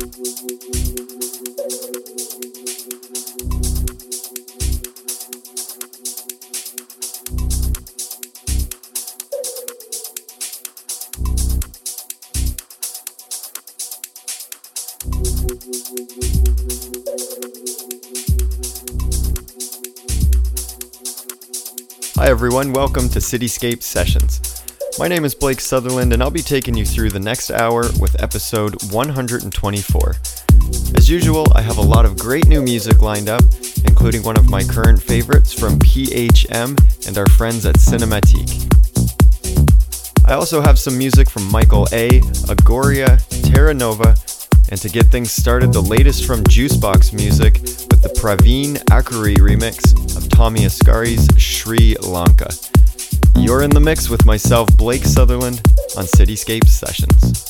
Hi, everyone. Welcome to Cityscape Sessions. My name is Blake Sutherland, and I'll be taking you through the next hour with episode 124. As usual, I have a lot of great new music lined up, including one of my current favorites from PHM and our friends at Cinematique. I also have some music from Michael A., Agoria, Terranova, and to get things started, the latest from Juicebox Music with the Praveen Achary remix of Tommi Oskari's Sri Lanka. You're in the mix with myself, Blake Sutherland, on Cityscape Sessions.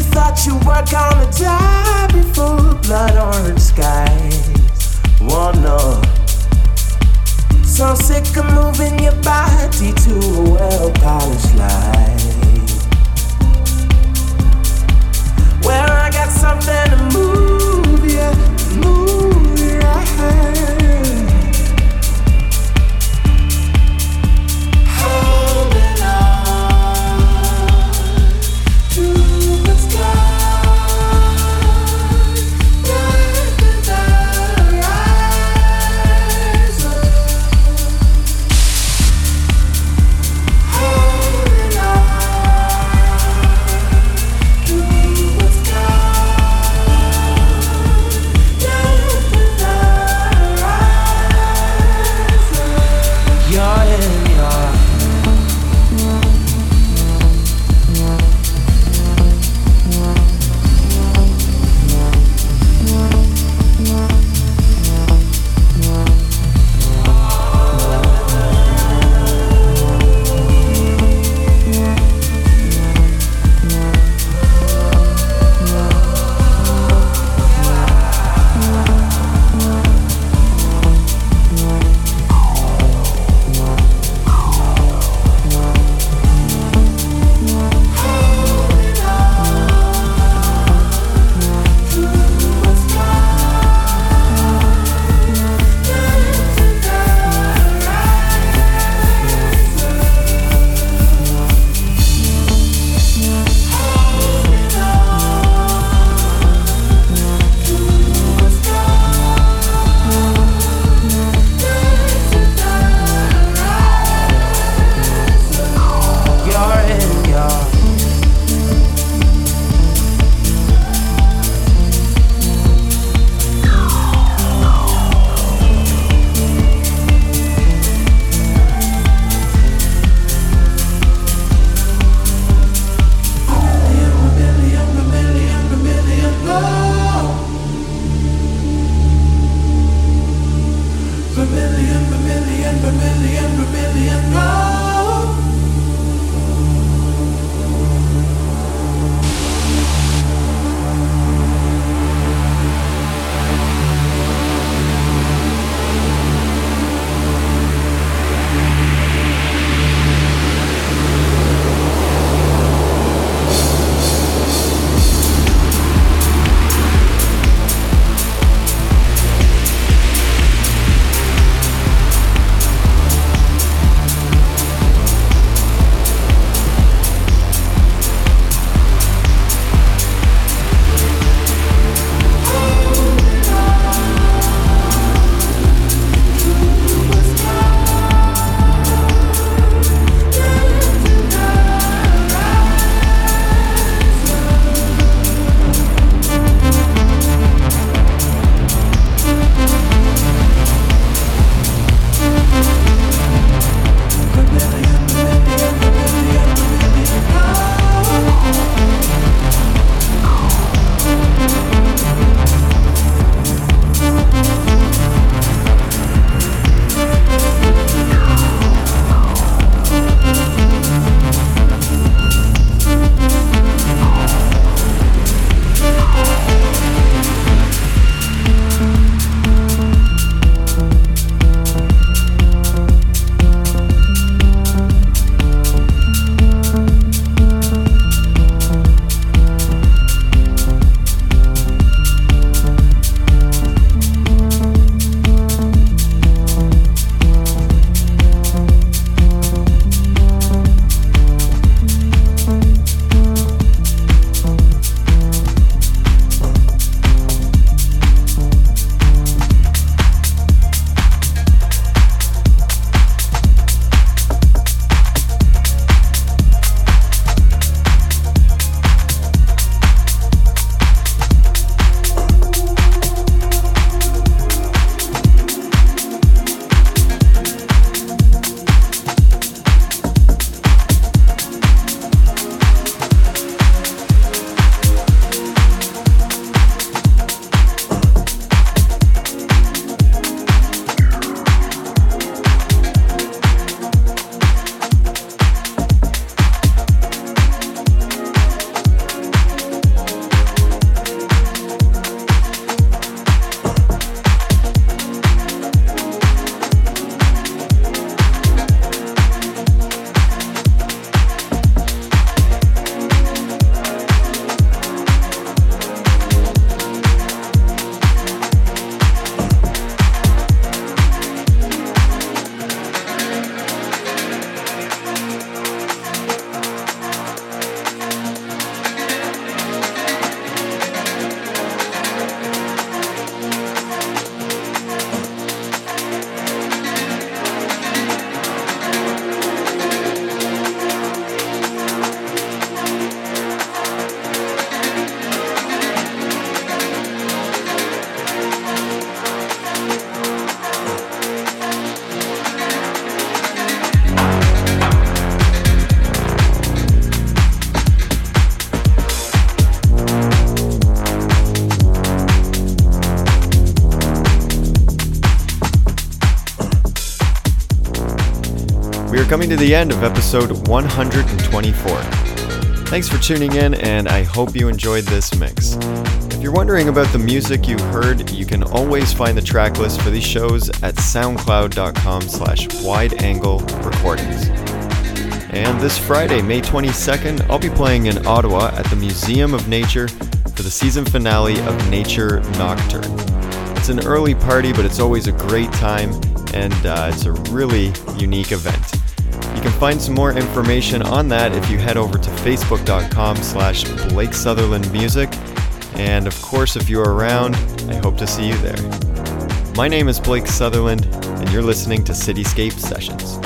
You thought you were gonna die before blood orange skies. One no. So sick of moving your body to a well polished life. Where well, I got something to move you, move you right. Coming to the end of episode 124. Thanks for tuning in, and I hope you enjoyed this mix. If you're wondering about the music you heard, you can always find the track list for these shows at soundcloud.com slash wideangle recordings. And this Friday, May 22nd, I'll be playing in Ottawa at the Museum of Nature for the season finale of Nature Nocturne. It's an early party, but it's always a great time, and uh, it's a really unique event. Find some more information on that if you head over to facebook.com slash Blake Sutherland Music. And of course, if you're around, I hope to see you there. My name is Blake Sutherland, and you're listening to Cityscape Sessions.